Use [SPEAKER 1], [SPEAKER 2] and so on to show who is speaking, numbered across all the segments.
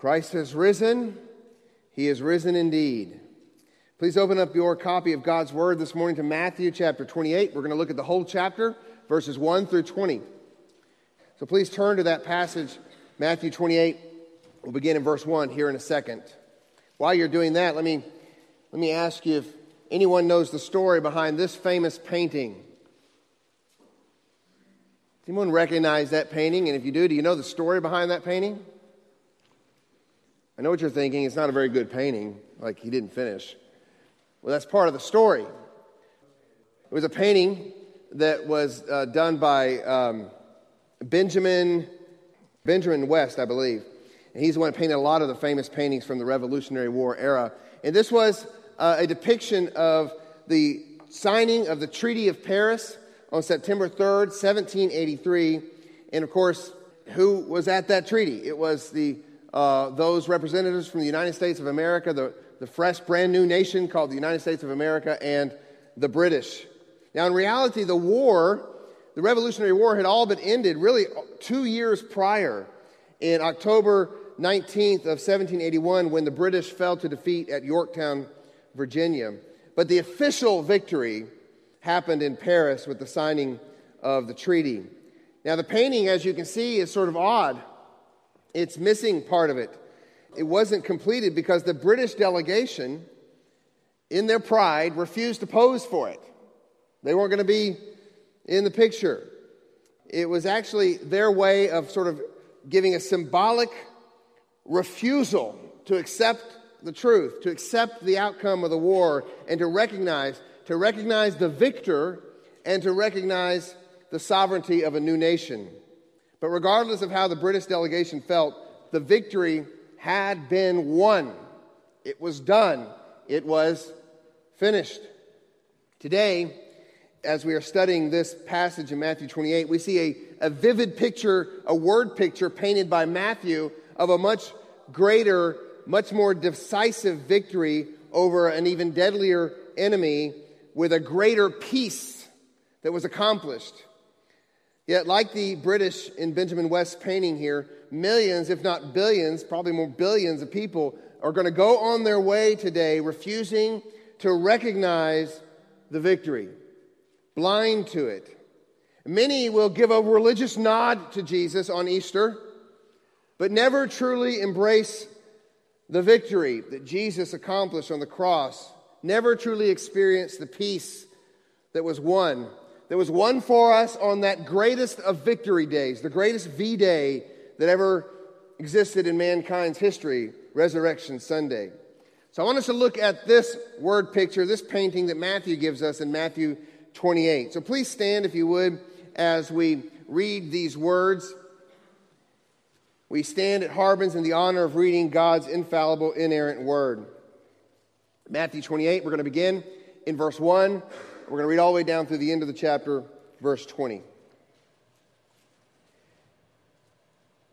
[SPEAKER 1] Christ has risen. He is risen indeed. Please open up your copy of God's Word this morning to Matthew chapter 28. We're going to look at the whole chapter, verses 1 through 20. So please turn to that passage, Matthew 28. We'll begin in verse 1 here in a second. While you're doing that, let me, let me ask you if anyone knows the story behind this famous painting. Does anyone recognize that painting? And if you do, do you know the story behind that painting? I know what you're thinking. It's not a very good painting, like he didn't finish. Well, that's part of the story. It was a painting that was uh, done by um, Benjamin Benjamin West, I believe. And he's the one who painted a lot of the famous paintings from the Revolutionary War era. And this was uh, a depiction of the signing of the Treaty of Paris on September 3rd, 1783. And of course, who was at that treaty? It was the uh, those representatives from the United States of America, the, the fresh, brand new nation called the United States of America, and the British. Now, in reality, the war, the Revolutionary War, had all but ended really two years prior in October 19th of 1781 when the British fell to defeat at Yorktown, Virginia. But the official victory happened in Paris with the signing of the treaty. Now, the painting, as you can see, is sort of odd it's missing part of it. It wasn't completed because the British delegation, in their pride, refused to pose for it. They weren't going to be in the picture. It was actually their way of sort of giving a symbolic refusal to accept the truth, to accept the outcome of the war, and to recognize, to recognize the victor and to recognize the sovereignty of a new nation. But regardless of how the British delegation felt, the victory had been won. It was done. It was finished. Today, as we are studying this passage in Matthew 28, we see a, a vivid picture, a word picture painted by Matthew of a much greater, much more decisive victory over an even deadlier enemy with a greater peace that was accomplished. Yet, like the British in Benjamin West's painting here, millions, if not billions, probably more billions of people are going to go on their way today refusing to recognize the victory, blind to it. Many will give a religious nod to Jesus on Easter, but never truly embrace the victory that Jesus accomplished on the cross, never truly experience the peace that was won there was one for us on that greatest of victory days, the greatest V Day that ever existed in mankind's history, Resurrection Sunday. So I want us to look at this word picture, this painting that Matthew gives us in Matthew 28. So please stand, if you would, as we read these words. We stand at Harbin's in the honor of reading God's infallible, inerrant word. Matthew 28, we're going to begin in verse 1. We're going to read all the way down through the end of the chapter, verse 20.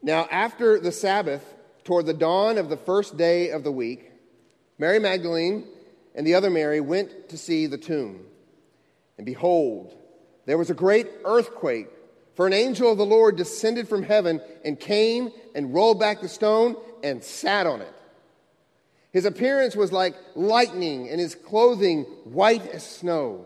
[SPEAKER 1] Now, after the Sabbath, toward the dawn of the first day of the week, Mary Magdalene and the other Mary went to see the tomb. And behold, there was a great earthquake, for an angel of the Lord descended from heaven and came and rolled back the stone and sat on it. His appearance was like lightning, and his clothing white as snow.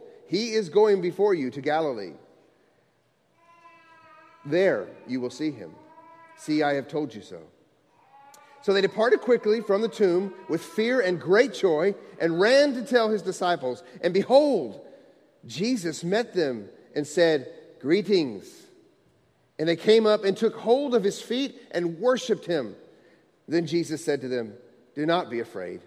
[SPEAKER 1] he is going before you to Galilee. There you will see him. See, I have told you so. So they departed quickly from the tomb with fear and great joy and ran to tell his disciples. And behold, Jesus met them and said, Greetings. And they came up and took hold of his feet and worshiped him. Then Jesus said to them, Do not be afraid.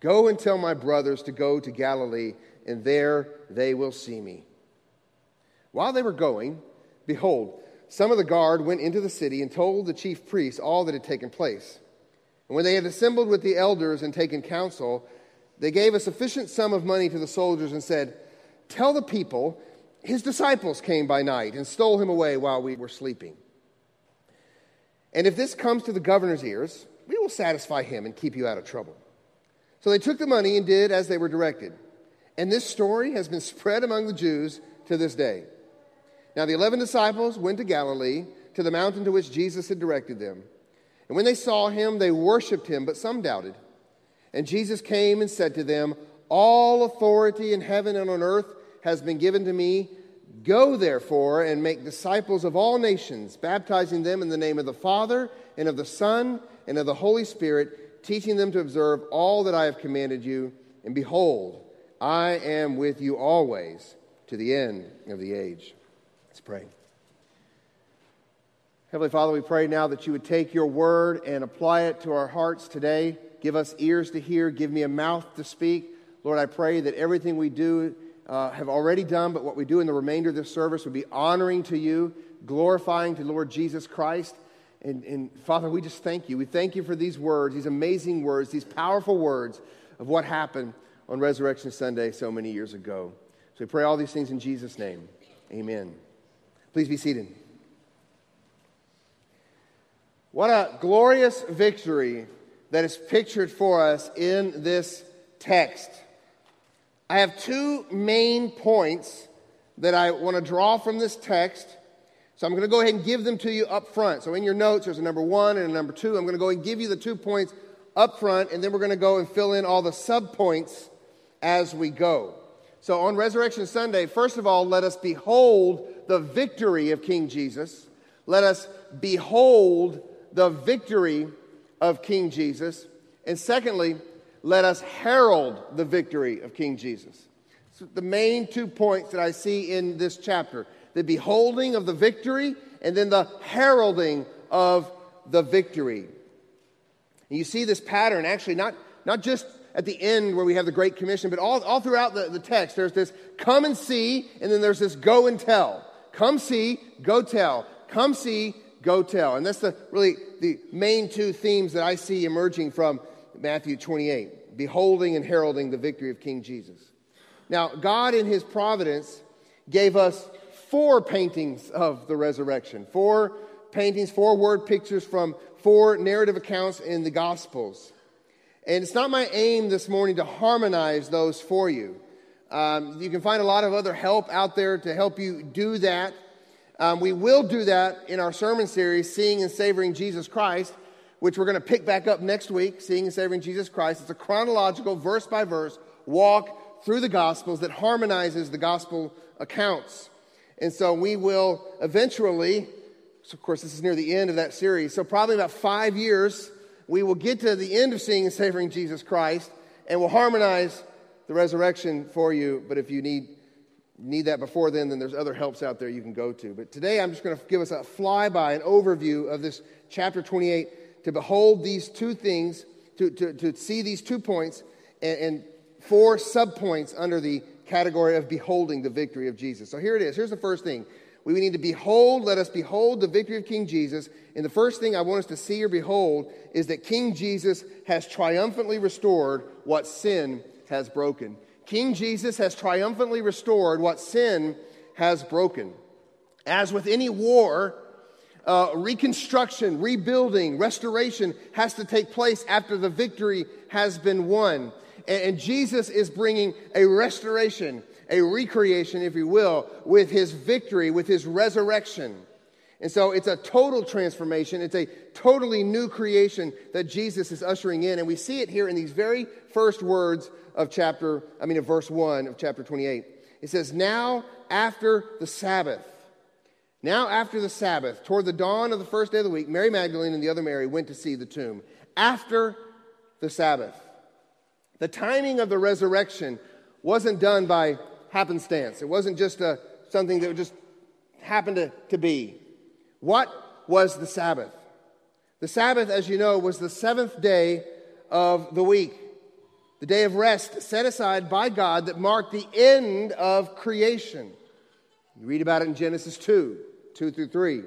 [SPEAKER 1] Go and tell my brothers to go to Galilee and there they will see me. While they were going, behold, some of the guard went into the city and told the chief priests all that had taken place. And when they had assembled with the elders and taken counsel, they gave a sufficient sum of money to the soldiers and said, Tell the people, his disciples came by night and stole him away while we were sleeping. And if this comes to the governor's ears, we will satisfy him and keep you out of trouble. So they took the money and did as they were directed. And this story has been spread among the Jews to this day. Now the eleven disciples went to Galilee, to the mountain to which Jesus had directed them. And when they saw him, they worshiped him, but some doubted. And Jesus came and said to them, All authority in heaven and on earth has been given to me. Go therefore and make disciples of all nations, baptizing them in the name of the Father and of the Son and of the Holy Spirit, teaching them to observe all that I have commanded you. And behold, I am with you always to the end of the age. Let's pray. Heavenly Father, we pray now that you would take your word and apply it to our hearts today. Give us ears to hear, give me a mouth to speak. Lord, I pray that everything we do uh, have already done, but what we do in the remainder of this service would be honoring to you, glorifying to Lord Jesus Christ. And, and Father, we just thank you. We thank you for these words, these amazing words, these powerful words of what happened on Resurrection Sunday so many years ago. So we pray all these things in Jesus' name. Amen. Please be seated. What a glorious victory that is pictured for us in this text. I have two main points that I want to draw from this text. So I'm going to go ahead and give them to you up front. So in your notes, there's a number one and a number two. I'm going to go and give you the two points up front, and then we're going to go and fill in all the subpoints as we go. So on Resurrection Sunday, first of all, let us behold the victory of King Jesus. Let us behold the victory of King Jesus. And secondly, let us herald the victory of King Jesus. So the main two points that I see in this chapter the beholding of the victory, and then the heralding of the victory. And you see this pattern actually not, not just at the end where we have the Great Commission, but all, all throughout the, the text, there's this come and see, and then there's this go and tell. Come see, go tell. Come see, go tell. And that's the really the main two themes that I see emerging from Matthew 28 beholding and heralding the victory of King Jesus. Now, God, in His providence, gave us four paintings of the resurrection, four paintings, four word pictures from four narrative accounts in the Gospels. And it's not my aim this morning to harmonize those for you. Um, you can find a lot of other help out there to help you do that. Um, we will do that in our sermon series, Seeing and Savoring Jesus Christ, which we're going to pick back up next week, Seeing and Savoring Jesus Christ. It's a chronological, verse by verse walk through the Gospels that harmonizes the Gospel accounts. And so we will eventually, so of course, this is near the end of that series, so probably about five years we will get to the end of seeing and savoring Jesus Christ and we'll harmonize the resurrection for you. But if you need, need that before then, then there's other helps out there you can go to. But today I'm just going to give us a flyby, an overview of this chapter 28 to behold these two things, to, to, to see these two points and, and four subpoints under the category of beholding the victory of Jesus. So here it is. Here's the first thing we need to behold, let us behold the victory of King Jesus. And the first thing I want us to see or behold is that King Jesus has triumphantly restored what sin has broken. King Jesus has triumphantly restored what sin has broken. As with any war, uh, reconstruction, rebuilding, restoration has to take place after the victory has been won. And, and Jesus is bringing a restoration a recreation, if you will, with his victory, with his resurrection. And so it's a total transformation. It's a totally new creation that Jesus is ushering in. And we see it here in these very first words of chapter, I mean, of verse 1 of chapter 28. It says, Now after the Sabbath, now after the Sabbath, toward the dawn of the first day of the week, Mary Magdalene and the other Mary went to see the tomb. After the Sabbath. The timing of the resurrection wasn't done by happenstance. It wasn't just a, something that just happened to, to be. What was the Sabbath? The Sabbath, as you know, was the seventh day of the week, the day of rest set aside by God that marked the end of creation. You read about it in Genesis 2 2 through 3.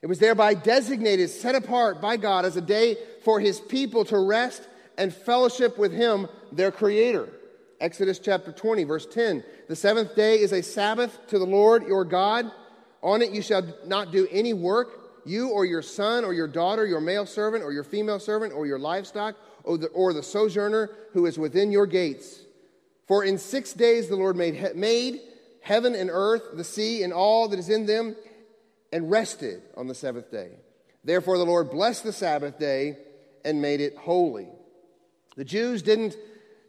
[SPEAKER 1] It was thereby designated, set apart by God as a day for his people to rest and fellowship with him, their creator. Exodus chapter 20, verse 10. The seventh day is a Sabbath to the Lord your God. On it you shall not do any work, you or your son or your daughter, your male servant or your female servant, or your livestock, or the, or the sojourner who is within your gates. For in six days the Lord made, made heaven and earth, the sea, and all that is in them, and rested on the seventh day. Therefore the Lord blessed the Sabbath day and made it holy. The Jews didn't,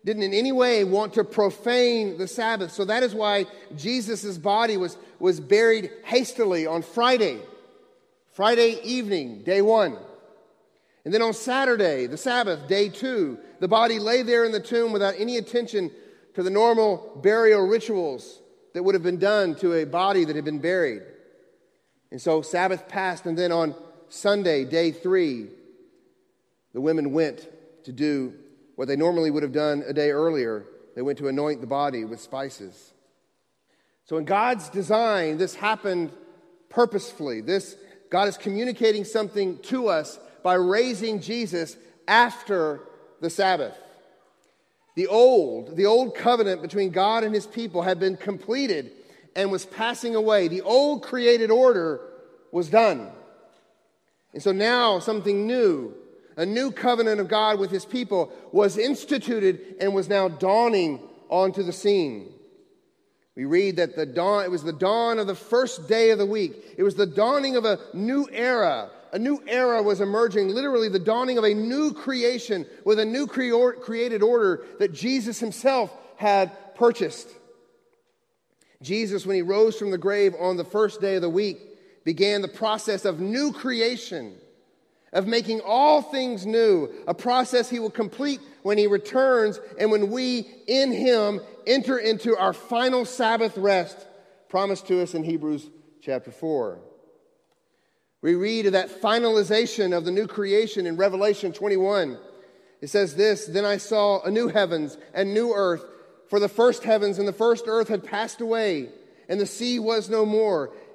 [SPEAKER 1] didn't in any way want to profane the Sabbath, so that is why Jesus' body was, was buried hastily on Friday, Friday evening, day one. And then on Saturday, the Sabbath, day two, the body lay there in the tomb without any attention to the normal burial rituals that would have been done to a body that had been buried. And so Sabbath passed, and then on Sunday, day three, the women went to do what they normally would have done a day earlier. They went to anoint the body with spices. So, in God's design, this happened purposefully. This God is communicating something to us by raising Jesus after the Sabbath. The old, the old covenant between God and his people had been completed and was passing away. The old created order was done. And so now something new, a new covenant of God with his people, was instituted and was now dawning onto the scene. We read that the dawn, it was the dawn of the first day of the week. It was the dawning of a new era, a new era was emerging, literally the dawning of a new creation with a new created order that Jesus himself had purchased. Jesus, when he rose from the grave on the first day of the week, began the process of new creation, of making all things new, a process he will complete when he returns and when we, in him, enter into our final Sabbath rest promised to us in Hebrews chapter 4. We read of that finalization of the new creation in Revelation 21. It says this Then I saw a new heavens and new earth, for the first heavens and the first earth had passed away, and the sea was no more.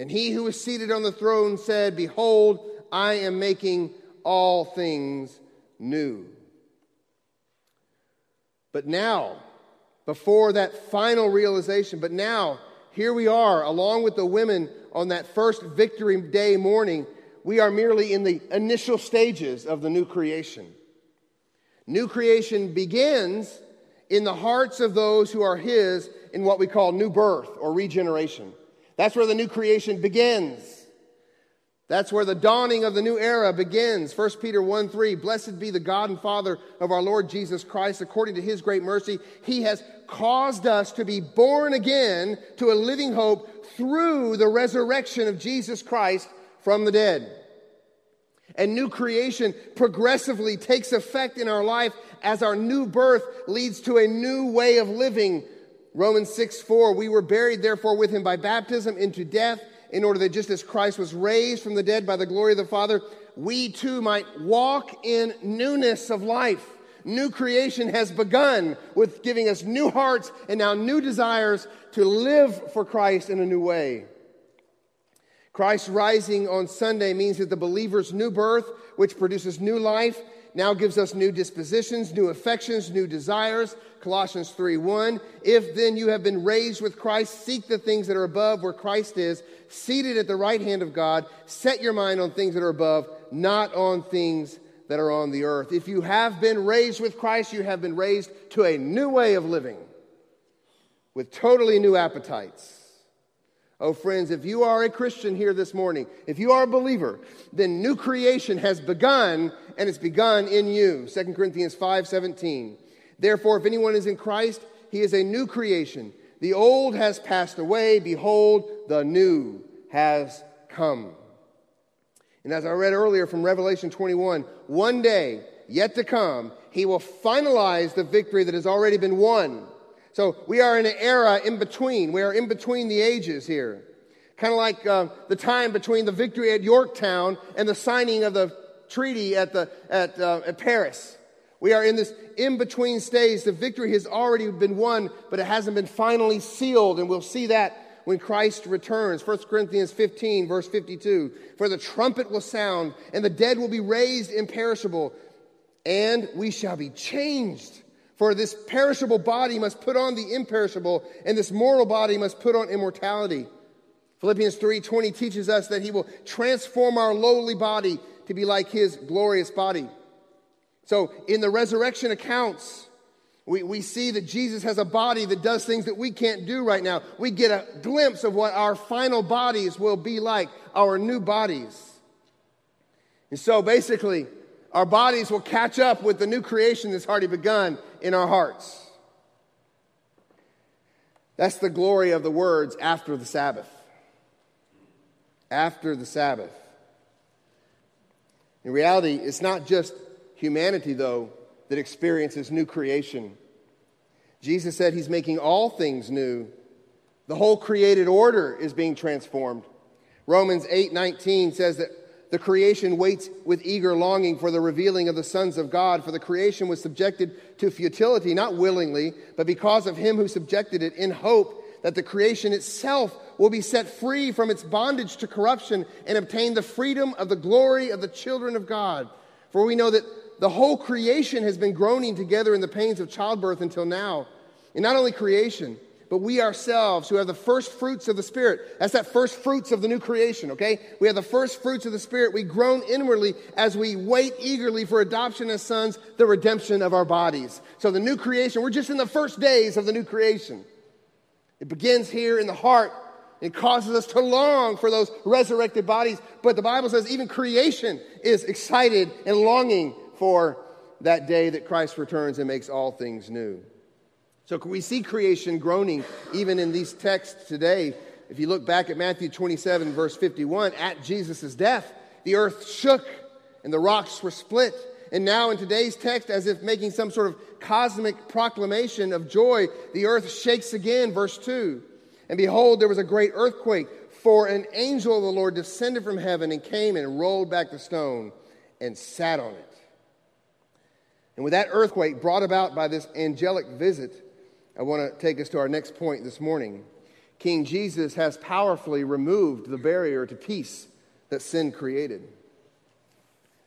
[SPEAKER 1] And he who was seated on the throne said, Behold, I am making all things new. But now, before that final realization, but now, here we are, along with the women on that first victory day morning, we are merely in the initial stages of the new creation. New creation begins in the hearts of those who are His in what we call new birth or regeneration. That's where the new creation begins. That's where the dawning of the new era begins. 1 Peter 1 3 Blessed be the God and Father of our Lord Jesus Christ. According to his great mercy, he has caused us to be born again to a living hope through the resurrection of Jesus Christ from the dead. And new creation progressively takes effect in our life as our new birth leads to a new way of living. Romans 6 4, we were buried therefore with him by baptism into death, in order that just as Christ was raised from the dead by the glory of the Father, we too might walk in newness of life. New creation has begun with giving us new hearts and now new desires to live for Christ in a new way. Christ rising on Sunday means that the believer's new birth, which produces new life, now gives us new dispositions, new affections, new desires. Colossians 3 1. If then you have been raised with Christ, seek the things that are above where Christ is, seated at the right hand of God. Set your mind on things that are above, not on things that are on the earth. If you have been raised with Christ, you have been raised to a new way of living with totally new appetites. Oh, friends, if you are a Christian here this morning, if you are a believer, then new creation has begun and it's begun in you. 2 Corinthians 5 17. Therefore, if anyone is in Christ, he is a new creation. The old has passed away. Behold, the new has come. And as I read earlier from Revelation 21, one day, yet to come, he will finalize the victory that has already been won. So we are in an era in between. We are in between the ages here. Kind of like uh, the time between the victory at Yorktown and the signing of the treaty at, the, at, uh, at Paris. We are in this in between stage. The victory has already been won, but it hasn't been finally sealed. And we'll see that when Christ returns. 1 Corinthians 15, verse 52. For the trumpet will sound, and the dead will be raised imperishable, and we shall be changed. For this perishable body must put on the imperishable, and this mortal body must put on immortality. Philippians 3:20 teaches us that he will transform our lowly body to be like his glorious body. So in the resurrection accounts, we, we see that Jesus has a body that does things that we can't do right now. We get a glimpse of what our final bodies will be like, our new bodies. And so basically, our bodies will catch up with the new creation that's already begun in our hearts. That's the glory of the words after the Sabbath after the Sabbath. In reality, it's not just humanity, though, that experiences new creation. Jesus said he's making all things new. The whole created order is being transformed. Romans 8:19 says that the creation waits with eager longing for the revealing of the sons of God, for the creation was subjected to futility, not willingly, but because of him who subjected it in hope that the creation itself will be set free from its bondage to corruption and obtain the freedom of the glory of the children of God. For we know that the whole creation has been groaning together in the pains of childbirth until now. And not only creation, but we ourselves who have the first fruits of the Spirit. That's that first fruits of the new creation, okay? We have the first fruits of the Spirit. We groan inwardly as we wait eagerly for adoption as sons, the redemption of our bodies. So the new creation, we're just in the first days of the new creation. It begins here in the heart. It causes us to long for those resurrected bodies. But the Bible says even creation is excited and longing for that day that Christ returns and makes all things new. So we see creation groaning even in these texts today. If you look back at Matthew 27, verse 51, at Jesus' death, the earth shook and the rocks were split. And now, in today's text, as if making some sort of cosmic proclamation of joy, the earth shakes again, verse 2. And behold, there was a great earthquake, for an angel of the Lord descended from heaven and came and rolled back the stone and sat on it. And with that earthquake brought about by this angelic visit, I want to take us to our next point this morning. King Jesus has powerfully removed the barrier to peace that sin created.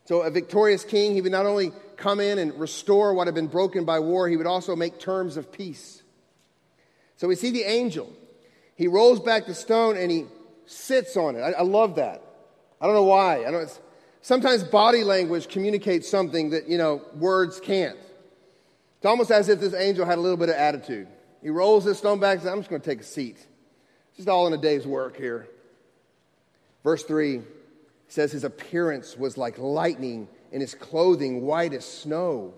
[SPEAKER 1] So, a victorious king, he would not only come in and restore what had been broken by war, he would also make terms of peace. So, we see the angel. He rolls back the stone and he sits on it. I, I love that. I don't know why. I don't, sometimes body language communicates something that, you know, words can't. It's almost as if this angel had a little bit of attitude. He rolls this stone back and says, I'm just going to take a seat. It's just all in a day's work here. Verse 3 says his appearance was like lightning and his clothing white as snow.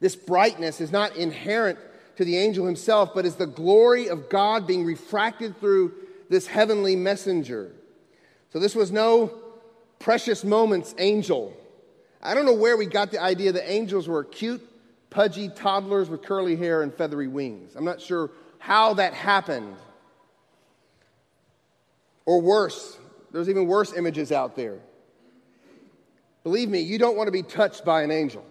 [SPEAKER 1] This brightness is not inherent to the angel himself, but is the glory of God being refracted through this heavenly messenger. So this was no precious moments angel. I don't know where we got the idea that angels were cute, pudgy toddlers with curly hair and feathery wings. I'm not sure how that happened. Or worse, there's even worse images out there. Believe me, you don't want to be touched by an angel.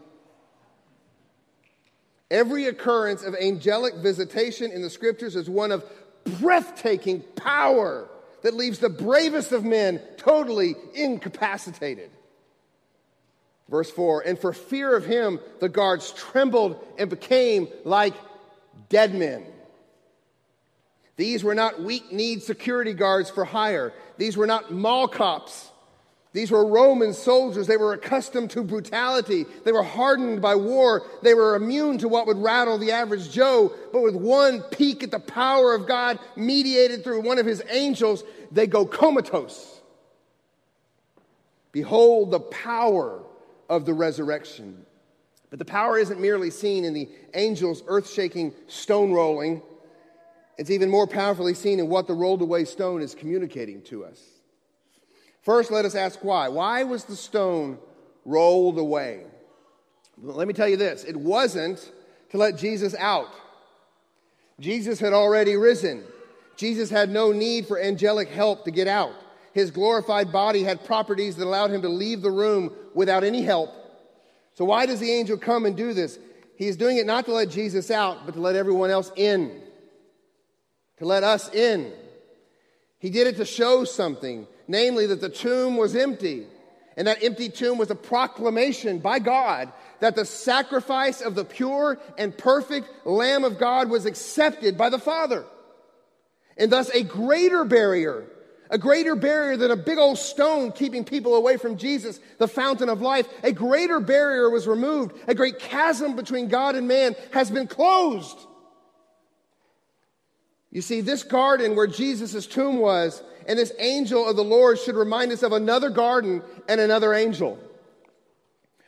[SPEAKER 1] Every occurrence of angelic visitation in the scriptures is one of breathtaking power that leaves the bravest of men totally incapacitated. Verse 4 And for fear of him, the guards trembled and became like dead men. These were not weak need security guards for hire. These were not mall cops. These were Roman soldiers. They were accustomed to brutality. They were hardened by war. They were immune to what would rattle the average Joe. But with one peek at the power of God mediated through one of his angels, they go comatose. Behold the power of the resurrection. But the power isn't merely seen in the angel's earth shaking stone rolling. It's even more powerfully seen in what the rolled away stone is communicating to us. First, let us ask why. Why was the stone rolled away? Let me tell you this it wasn't to let Jesus out. Jesus had already risen. Jesus had no need for angelic help to get out. His glorified body had properties that allowed him to leave the room without any help. So, why does the angel come and do this? He's doing it not to let Jesus out, but to let everyone else in, to let us in. He did it to show something, namely that the tomb was empty. And that empty tomb was a proclamation by God that the sacrifice of the pure and perfect Lamb of God was accepted by the Father. And thus, a greater barrier, a greater barrier than a big old stone keeping people away from Jesus, the fountain of life, a greater barrier was removed. A great chasm between God and man has been closed. You see, this garden where Jesus' tomb was and this angel of the Lord should remind us of another garden and another angel.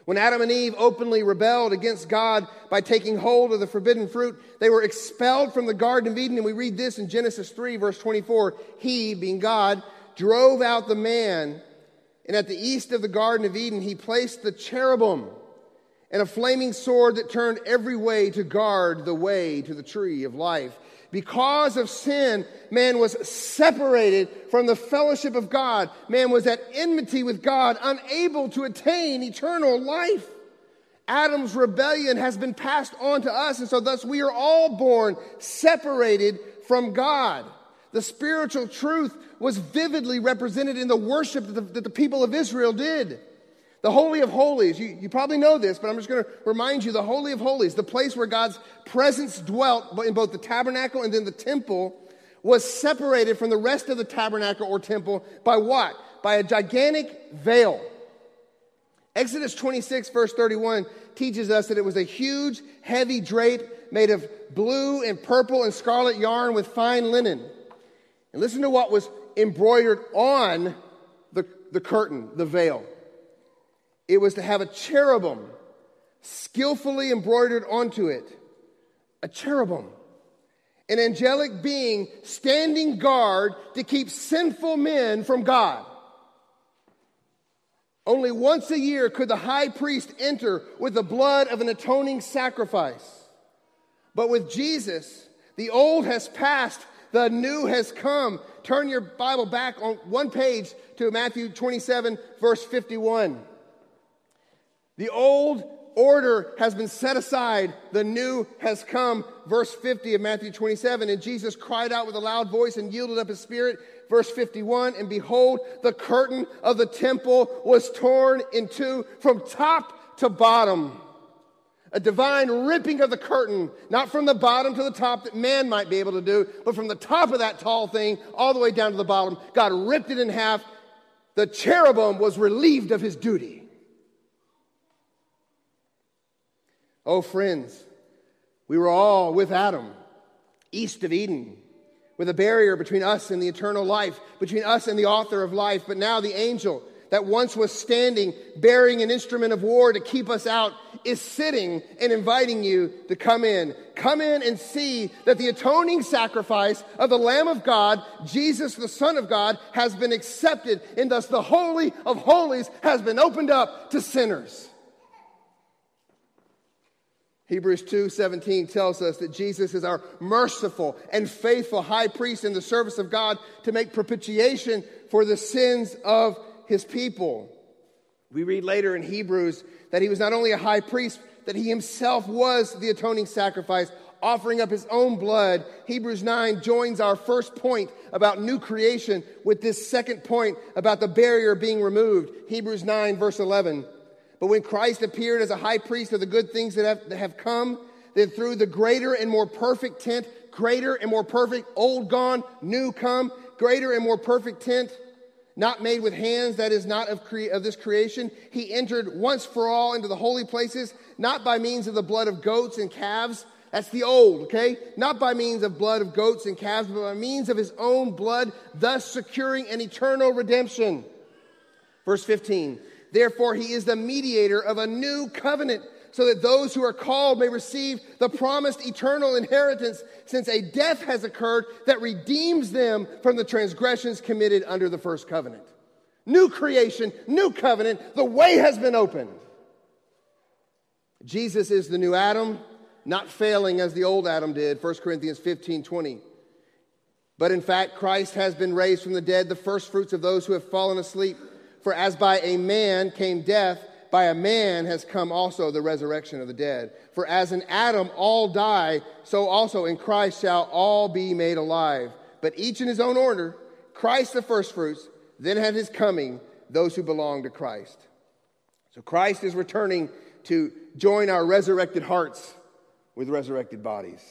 [SPEAKER 1] When Adam and Eve openly rebelled against God by taking hold of the forbidden fruit, they were expelled from the Garden of Eden. And we read this in Genesis 3, verse 24. He, being God, drove out the man, and at the east of the Garden of Eden, he placed the cherubim and a flaming sword that turned every way to guard the way to the tree of life. Because of sin, man was separated from the fellowship of God. Man was at enmity with God, unable to attain eternal life. Adam's rebellion has been passed on to us, and so thus we are all born separated from God. The spiritual truth was vividly represented in the worship that the, that the people of Israel did. The Holy of Holies, you, you probably know this, but I'm just going to remind you the Holy of Holies, the place where God's presence dwelt in both the tabernacle and then the temple, was separated from the rest of the tabernacle or temple by what? By a gigantic veil. Exodus 26, verse 31, teaches us that it was a huge, heavy drape made of blue and purple and scarlet yarn with fine linen. And listen to what was embroidered on the, the curtain, the veil. It was to have a cherubim skillfully embroidered onto it. A cherubim. An angelic being standing guard to keep sinful men from God. Only once a year could the high priest enter with the blood of an atoning sacrifice. But with Jesus, the old has passed, the new has come. Turn your Bible back on one page to Matthew 27, verse 51. The old order has been set aside, the new has come. Verse 50 of Matthew 27. And Jesus cried out with a loud voice and yielded up his spirit. Verse 51 And behold, the curtain of the temple was torn in two from top to bottom. A divine ripping of the curtain, not from the bottom to the top that man might be able to do, but from the top of that tall thing all the way down to the bottom. God ripped it in half. The cherubim was relieved of his duty. Oh, friends, we were all with Adam, east of Eden, with a barrier between us and the eternal life, between us and the author of life. But now the angel that once was standing, bearing an instrument of war to keep us out, is sitting and inviting you to come in. Come in and see that the atoning sacrifice of the Lamb of God, Jesus, the Son of God, has been accepted, and thus the Holy of Holies has been opened up to sinners. Hebrews 2:17 tells us that Jesus is our merciful and faithful high priest in the service of God to make propitiation for the sins of his people. We read later in Hebrews that he was not only a high priest, that he himself was the atoning sacrifice, offering up his own blood. Hebrews 9 joins our first point about new creation with this second point about the barrier being removed. Hebrews 9, verse 11. But when Christ appeared as a high priest of the good things that have, that have come, then through the greater and more perfect tent, greater and more perfect, old gone, new come, greater and more perfect tent, not made with hands, that is not of, cre- of this creation, he entered once for all into the holy places, not by means of the blood of goats and calves. That's the old, okay? Not by means of blood of goats and calves, but by means of his own blood, thus securing an eternal redemption. Verse 15. Therefore, he is the mediator of a new covenant so that those who are called may receive the promised eternal inheritance, since a death has occurred that redeems them from the transgressions committed under the first covenant. New creation, new covenant. The way has been opened. Jesus is the new Adam, not failing as the old Adam did, 1 Corinthians 15 20. But in fact, Christ has been raised from the dead, the first fruits of those who have fallen asleep. For as by a man came death, by a man has come also the resurrection of the dead. For as in Adam all die, so also in Christ shall all be made alive. But each in his own order Christ the firstfruits, then at his coming, those who belong to Christ. So Christ is returning to join our resurrected hearts with resurrected bodies.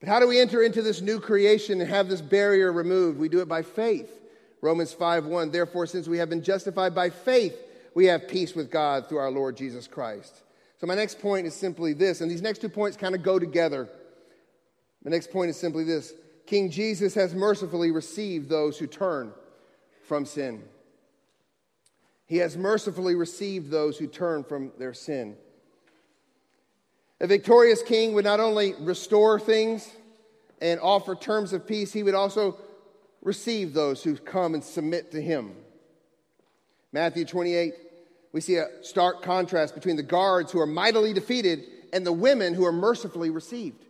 [SPEAKER 1] But how do we enter into this new creation and have this barrier removed? We do it by faith. Romans 5 1. Therefore, since we have been justified by faith, we have peace with God through our Lord Jesus Christ. So, my next point is simply this, and these next two points kind of go together. My next point is simply this King Jesus has mercifully received those who turn from sin. He has mercifully received those who turn from their sin. A victorious king would not only restore things and offer terms of peace, he would also receive those who come and submit to him. Matthew 28, we see a stark contrast between the guards who are mightily defeated and the women who are mercifully received.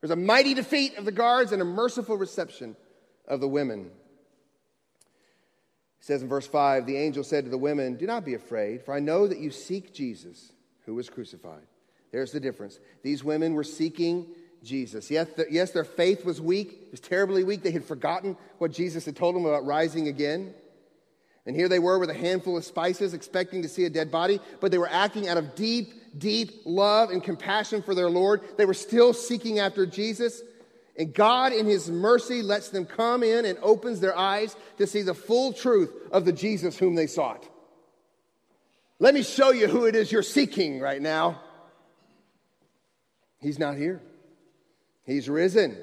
[SPEAKER 1] There's a mighty defeat of the guards and a merciful reception of the women. He says in verse 5 The angel said to the women, Do not be afraid, for I know that you seek Jesus who was crucified. There's the difference. These women were seeking Jesus. Yes, the, yes, their faith was weak, it was terribly weak. They had forgotten what Jesus had told them about rising again. And here they were with a handful of spices, expecting to see a dead body, but they were acting out of deep, deep love and compassion for their Lord. They were still seeking after Jesus. And God, in His mercy, lets them come in and opens their eyes to see the full truth of the Jesus whom they sought. Let me show you who it is you're seeking right now. He's not here, He's risen.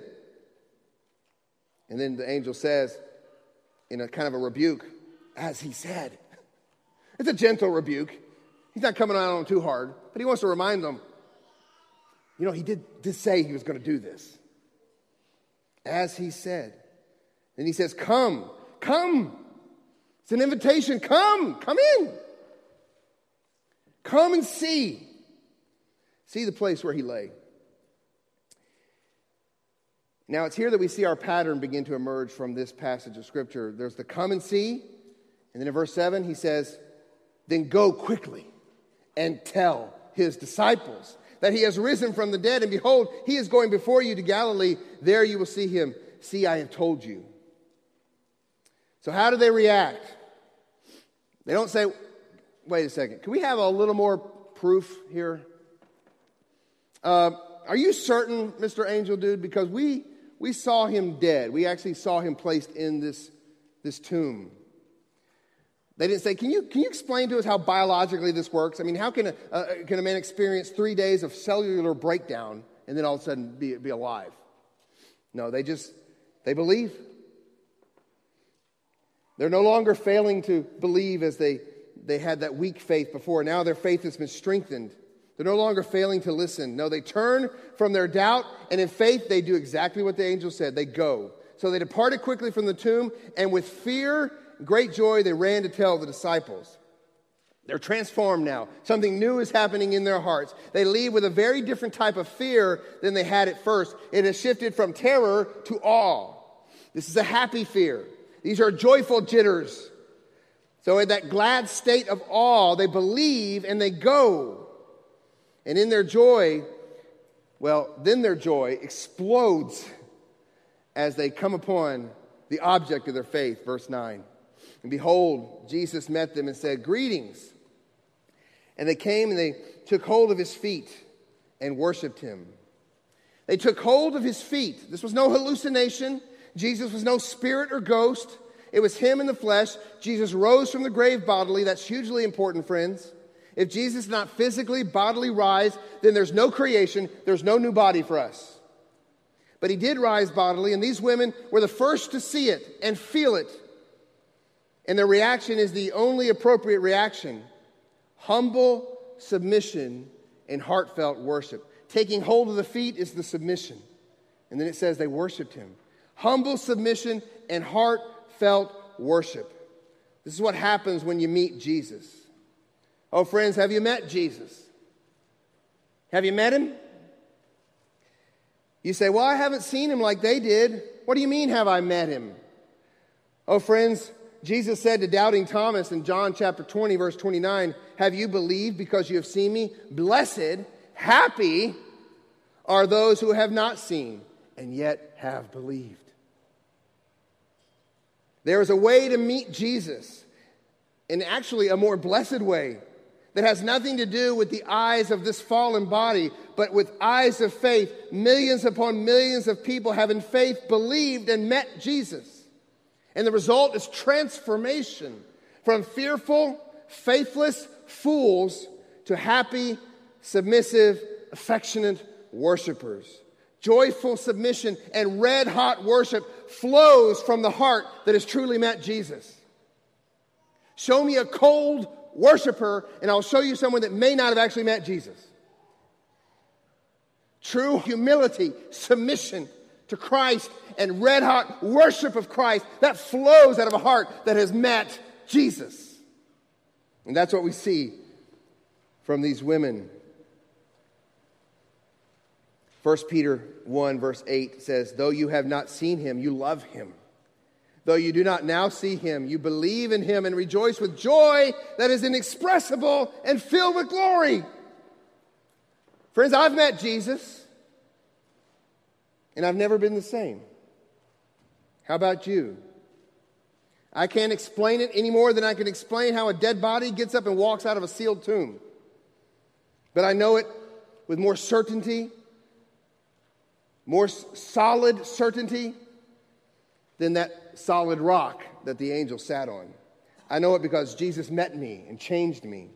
[SPEAKER 1] And then the angel says, in a kind of a rebuke, as he said. It's a gentle rebuke. He's not coming on them too hard, but he wants to remind them, you know, he did, did say he was going to do this. As he said. And he says, Come, come. It's an invitation. Come, come in. Come and see. See the place where he lay. Now, it's here that we see our pattern begin to emerge from this passage of Scripture. There's the come and see, and then in verse 7, he says, Then go quickly and tell his disciples that he has risen from the dead, and behold, he is going before you to Galilee. There you will see him. See, I have told you. So, how do they react? They don't say, Wait a second, can we have a little more proof here? Uh, are you certain, Mr. Angel Dude? Because we, we saw him dead. We actually saw him placed in this, this tomb. They didn't say, can you, can you explain to us how biologically this works? I mean, how can a, can a man experience three days of cellular breakdown and then all of a sudden be, be alive? No, they just, they believe. They're no longer failing to believe as they, they had that weak faith before. Now their faith has been strengthened. They're no longer failing to listen. No, they turn from their doubt, and in faith, they do exactly what the angel said. They go. So they departed quickly from the tomb, and with fear great joy, they ran to tell the disciples. They're transformed now. Something new is happening in their hearts. They leave with a very different type of fear than they had at first. It has shifted from terror to awe. This is a happy fear. These are joyful jitters. So, in that glad state of awe, they believe and they go. And in their joy, well, then their joy explodes as they come upon the object of their faith. Verse 9. And behold, Jesus met them and said, Greetings. And they came and they took hold of his feet and worshiped him. They took hold of his feet. This was no hallucination. Jesus was no spirit or ghost. It was him in the flesh. Jesus rose from the grave bodily. That's hugely important, friends. If Jesus did not physically, bodily rise, then there's no creation, there's no new body for us. But he did rise bodily, and these women were the first to see it and feel it and their reaction is the only appropriate reaction humble submission and heartfelt worship. Taking hold of the feet is the submission. And then it says they worshiped him. Humble submission and heartfelt worship. This is what happens when you meet Jesus. Oh, friends, have you met Jesus? Have you met him? You say, Well, I haven't seen him like they did. What do you mean, have I met him? Oh, friends, Jesus said to doubting Thomas in John chapter 20, verse 29, Have you believed because you have seen me? Blessed, happy are those who have not seen and yet have believed. There is a way to meet Jesus, and actually a more blessed way that has nothing to do with the eyes of this fallen body, but with eyes of faith. Millions upon millions of people have in faith believed and met Jesus. And the result is transformation from fearful, faithless fools to happy, submissive, affectionate worshipers. Joyful submission and red hot worship flows from the heart that has truly met Jesus. Show me a cold, worshiper, and I'll show you someone that may not have actually met Jesus. True humility, submission to Christ, and red hot worship of Christ that flows out of a heart that has met Jesus. And that's what we see from these women. 1 Peter 1, verse 8 says, Though you have not seen him, you love him. Though you do not now see him, you believe in him and rejoice with joy that is inexpressible and filled with glory. Friends, I've met Jesus, and I've never been the same. How about you? I can't explain it any more than I can explain how a dead body gets up and walks out of a sealed tomb. But I know it with more certainty, more solid certainty than that solid rock that the angel sat on. I know it because Jesus met me and changed me.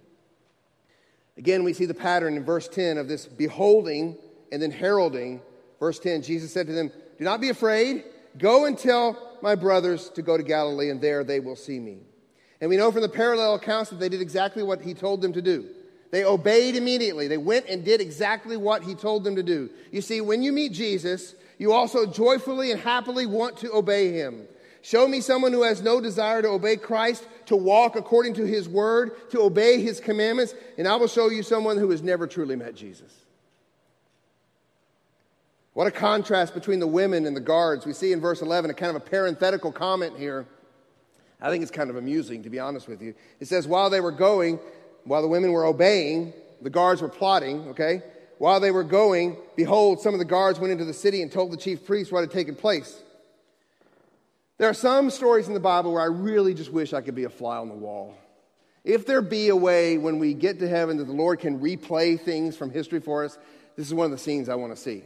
[SPEAKER 1] Again, we see the pattern in verse 10 of this beholding and then heralding. Verse 10 Jesus said to them, Do not be afraid. Go and tell my brothers to go to Galilee, and there they will see me. And we know from the parallel accounts that they did exactly what he told them to do. They obeyed immediately. They went and did exactly what he told them to do. You see, when you meet Jesus, you also joyfully and happily want to obey him. Show me someone who has no desire to obey Christ, to walk according to his word, to obey his commandments, and I will show you someone who has never truly met Jesus. What a contrast between the women and the guards. We see in verse 11 a kind of a parenthetical comment here. I think it's kind of amusing, to be honest with you. It says, While they were going, while the women were obeying, the guards were plotting, okay? While they were going, behold, some of the guards went into the city and told the chief priests what had taken place. There are some stories in the Bible where I really just wish I could be a fly on the wall. If there be a way when we get to heaven that the Lord can replay things from history for us, this is one of the scenes I want to see.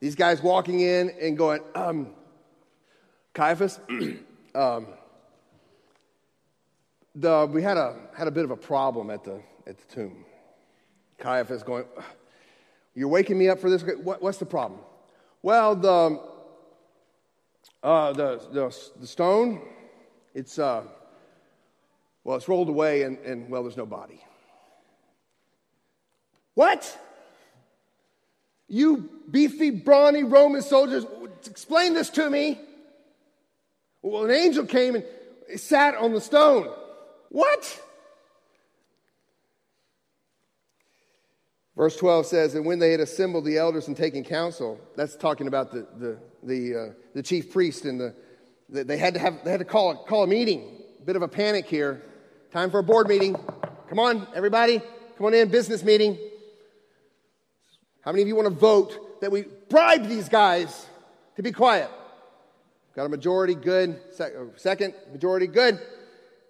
[SPEAKER 1] These guys walking in and going, um, Caiaphas, um, the, we had a, had a bit of a problem at the, at the tomb. Caiaphas going, you're waking me up for this. What, what's the problem? Well, the, uh, the, the, the, stone, it's, uh, well, it's rolled away and, and, well, there's no body. What? You beefy, brawny Roman soldiers, explain this to me. Well, an angel came and sat on the stone. What? Verse 12 says, And when they had assembled the elders and taken counsel, that's talking about the, the, the, uh, the chief priest and the, the, they had to, have, they had to call, call a meeting. A bit of a panic here. Time for a board meeting. Come on, everybody. Come on in, business meeting. How many of you want to vote that we bribe these guys to be quiet? Got a majority, good. Second, majority, good.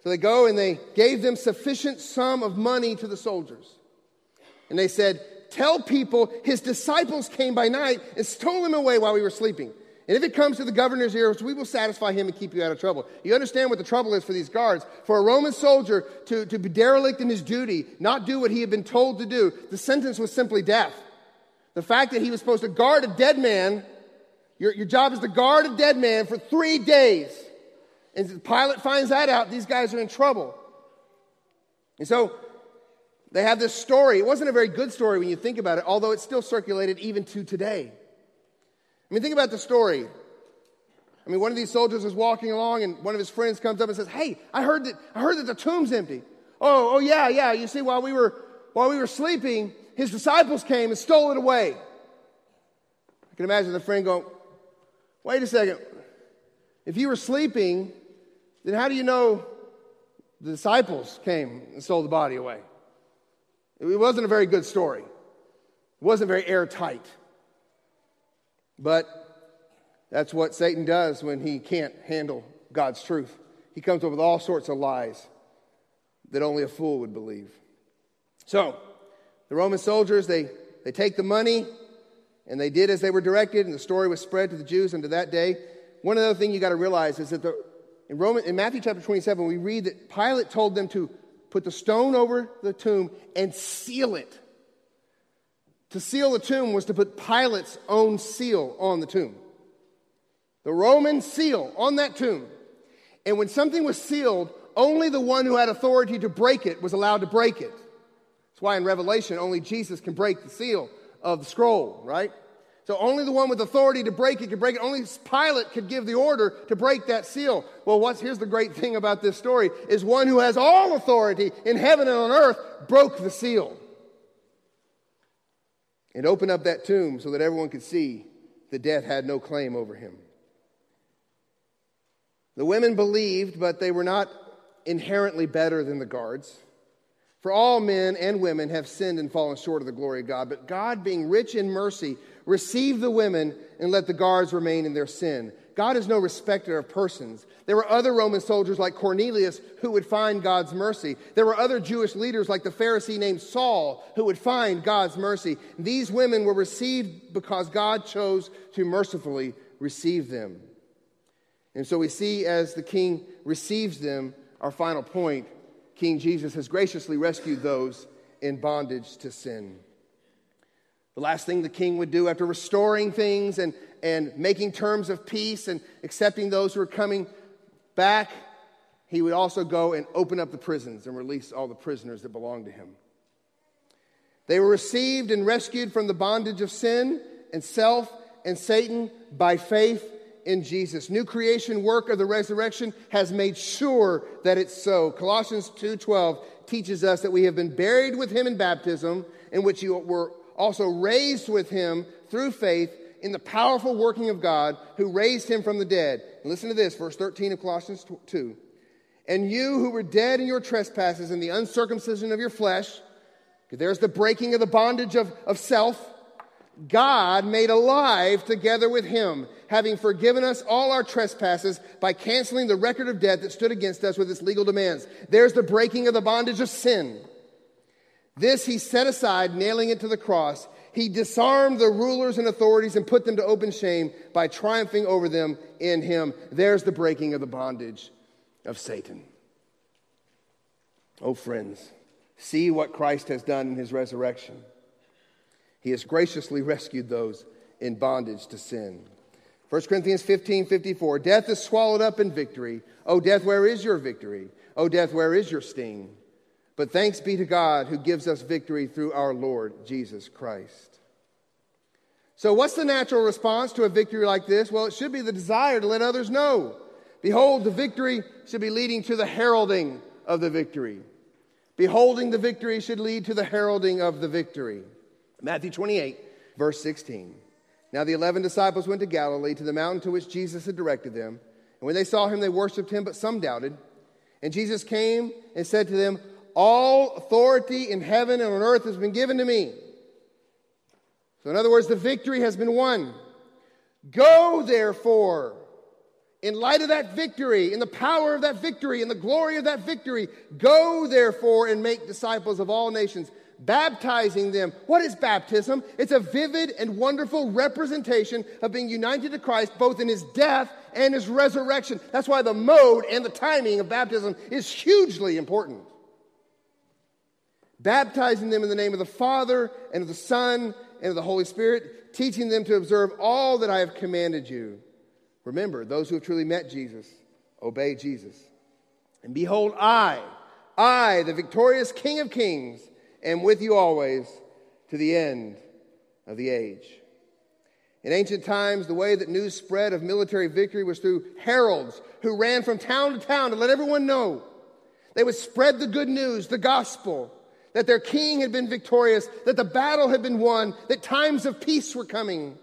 [SPEAKER 1] So they go and they gave them sufficient sum of money to the soldiers. And they said, Tell people his disciples came by night and stole him away while we were sleeping. And if it comes to the governor's ears, we will satisfy him and keep you out of trouble. You understand what the trouble is for these guards. For a Roman soldier to, to be derelict in his duty, not do what he had been told to do, the sentence was simply death. The fact that he was supposed to guard a dead man, your, your job is to guard a dead man for three days. And Pilate finds that out, these guys are in trouble. And so they have this story. It wasn't a very good story when you think about it, although it's still circulated even to today. I mean, think about the story. I mean, one of these soldiers is walking along, and one of his friends comes up and says, "Hey, I heard that I heard that the tomb's empty." Oh, oh yeah, yeah. You see, while we were while we were sleeping, his disciples came and stole it away. I can imagine the friend going, "Wait a second. If you were sleeping, then how do you know the disciples came and stole the body away?" It wasn't a very good story. It wasn't very airtight. But that's what Satan does when he can't handle God's truth. He comes up with all sorts of lies that only a fool would believe. So, the Roman soldiers, they, they take the money and they did as they were directed, and the story was spread to the Jews unto that day. One other thing you got to realize is that the, in, Roman, in Matthew chapter 27, we read that Pilate told them to put the stone over the tomb and seal it. To seal the tomb was to put Pilate's own seal on the tomb. The Roman seal on that tomb. And when something was sealed, only the one who had authority to break it was allowed to break it. That's why in Revelation, only Jesus can break the seal of the scroll, right? So only the one with authority to break it could break it. Only Pilate could give the order to break that seal. Well, what's, here's the great thing about this story is one who has all authority in heaven and on earth broke the seal and opened up that tomb so that everyone could see that death had no claim over him. The women believed, but they were not inherently better than the guards. For all men and women have sinned and fallen short of the glory of God. But God, being rich in mercy, received the women and let the guards remain in their sin. God is no respecter of persons. There were other Roman soldiers like Cornelius who would find God's mercy. There were other Jewish leaders like the Pharisee named Saul who would find God's mercy. These women were received because God chose to mercifully receive them. And so we see as the king receives them, our final point, King Jesus has graciously rescued those in bondage to sin. The last thing the king would do after restoring things and, and making terms of peace and accepting those who are coming back, he would also go and open up the prisons and release all the prisoners that belonged to him. They were received and rescued from the bondage of sin and self and Satan by faith in Jesus. New creation work of the resurrection has made sure that it's so. Colossians 2:12 teaches us that we have been buried with him in baptism in which you were also raised with him through faith in the powerful working of God who raised him from the dead. And listen to this, verse 13 of Colossians 2. And you who were dead in your trespasses and the uncircumcision of your flesh, there's the breaking of the bondage of, of self, God made alive together with him, having forgiven us all our trespasses by canceling the record of debt that stood against us with its legal demands. There's the breaking of the bondage of sin. This he set aside, nailing it to the cross. He disarmed the rulers and authorities and put them to open shame by triumphing over them in him. There's the breaking of the bondage of Satan. Oh, friends, see what Christ has done in his resurrection. He has graciously rescued those in bondage to sin. 1 Corinthians 15 54 Death is swallowed up in victory. Oh, death, where is your victory? Oh, death, where is your sting? But thanks be to God who gives us victory through our Lord Jesus Christ. So, what's the natural response to a victory like this? Well, it should be the desire to let others know. Behold, the victory should be leading to the heralding of the victory. Beholding the victory should lead to the heralding of the victory. Matthew 28, verse 16. Now the eleven disciples went to Galilee, to the mountain to which Jesus had directed them. And when they saw him, they worshiped him, but some doubted. And Jesus came and said to them, all authority in heaven and on earth has been given to me. So, in other words, the victory has been won. Go, therefore, in light of that victory, in the power of that victory, in the glory of that victory, go, therefore, and make disciples of all nations, baptizing them. What is baptism? It's a vivid and wonderful representation of being united to Christ both in his death and his resurrection. That's why the mode and the timing of baptism is hugely important baptizing them in the name of the Father and of the Son and of the Holy Spirit, teaching them to observe all that I have commanded you. Remember, those who have truly met Jesus, obey Jesus. And behold, I, I, the victorious King of Kings, am with you always to the end of the age. In ancient times, the way that news spread of military victory was through heralds who ran from town to town to let everyone know. They would spread the good news, the gospel, that their king had been victorious, that the battle had been won, that times of peace were coming.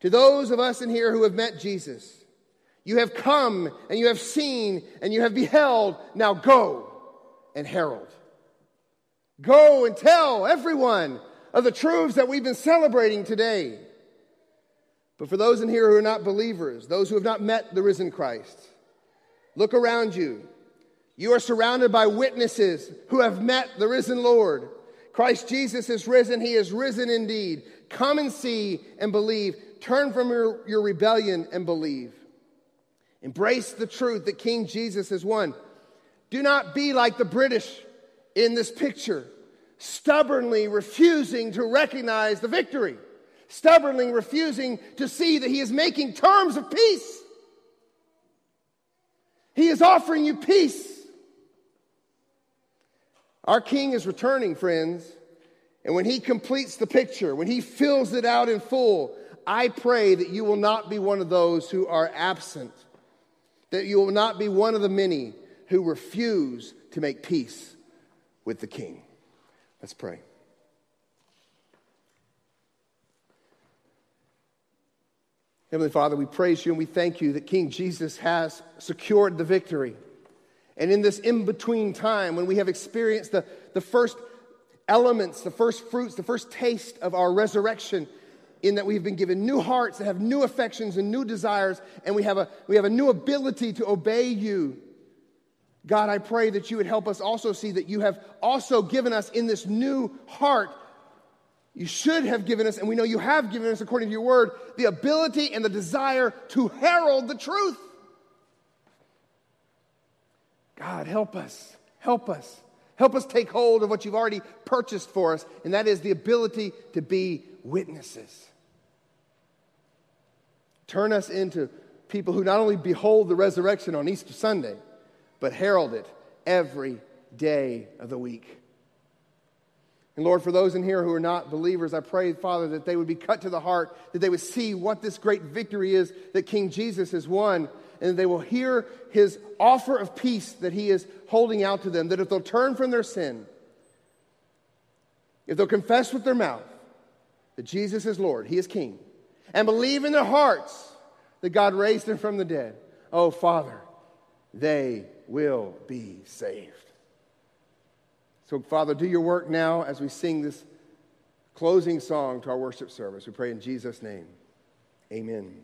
[SPEAKER 1] To those of us in here who have met Jesus, you have come and you have seen and you have beheld. Now go and herald. Go and tell everyone of the truths that we've been celebrating today. But for those in here who are not believers, those who have not met the risen Christ, look around you. You are surrounded by witnesses who have met the risen Lord. Christ Jesus is risen. He is risen indeed. Come and see and believe. Turn from your, your rebellion and believe. Embrace the truth that King Jesus has won. Do not be like the British in this picture, stubbornly refusing to recognize the victory stubbornly refusing to see that He is making terms of peace. He is offering you peace. Our King is returning, friends. And when He completes the picture, when He fills it out in full, I pray that you will not be one of those who are absent, that you will not be one of the many who refuse to make peace with the King. Let's pray. Heavenly Father, we praise you and we thank you that King Jesus has secured the victory. And in this in between time, when we have experienced the, the first elements, the first fruits, the first taste of our resurrection, in that we've been given new hearts that have new affections and new desires, and we have a, we have a new ability to obey you. God, I pray that you would help us also see that you have also given us in this new heart you should have given us, and we know you have given us, according to your word, the ability and the desire to herald the truth. God, help us. Help us. Help us take hold of what you've already purchased for us, and that is the ability to be witnesses. Turn us into people who not only behold the resurrection on Easter Sunday, but herald it every day of the week. And Lord, for those in here who are not believers, I pray, Father, that they would be cut to the heart, that they would see what this great victory is that King Jesus has won, and they will hear his offer of peace that he is holding out to them. That if they'll turn from their sin, if they'll confess with their mouth that Jesus is Lord, he is King, and believe in their hearts that God raised him from the dead, oh, Father, they will be saved. So, Father, do your work now as we sing this closing song to our worship service. We pray in Jesus' name. Amen.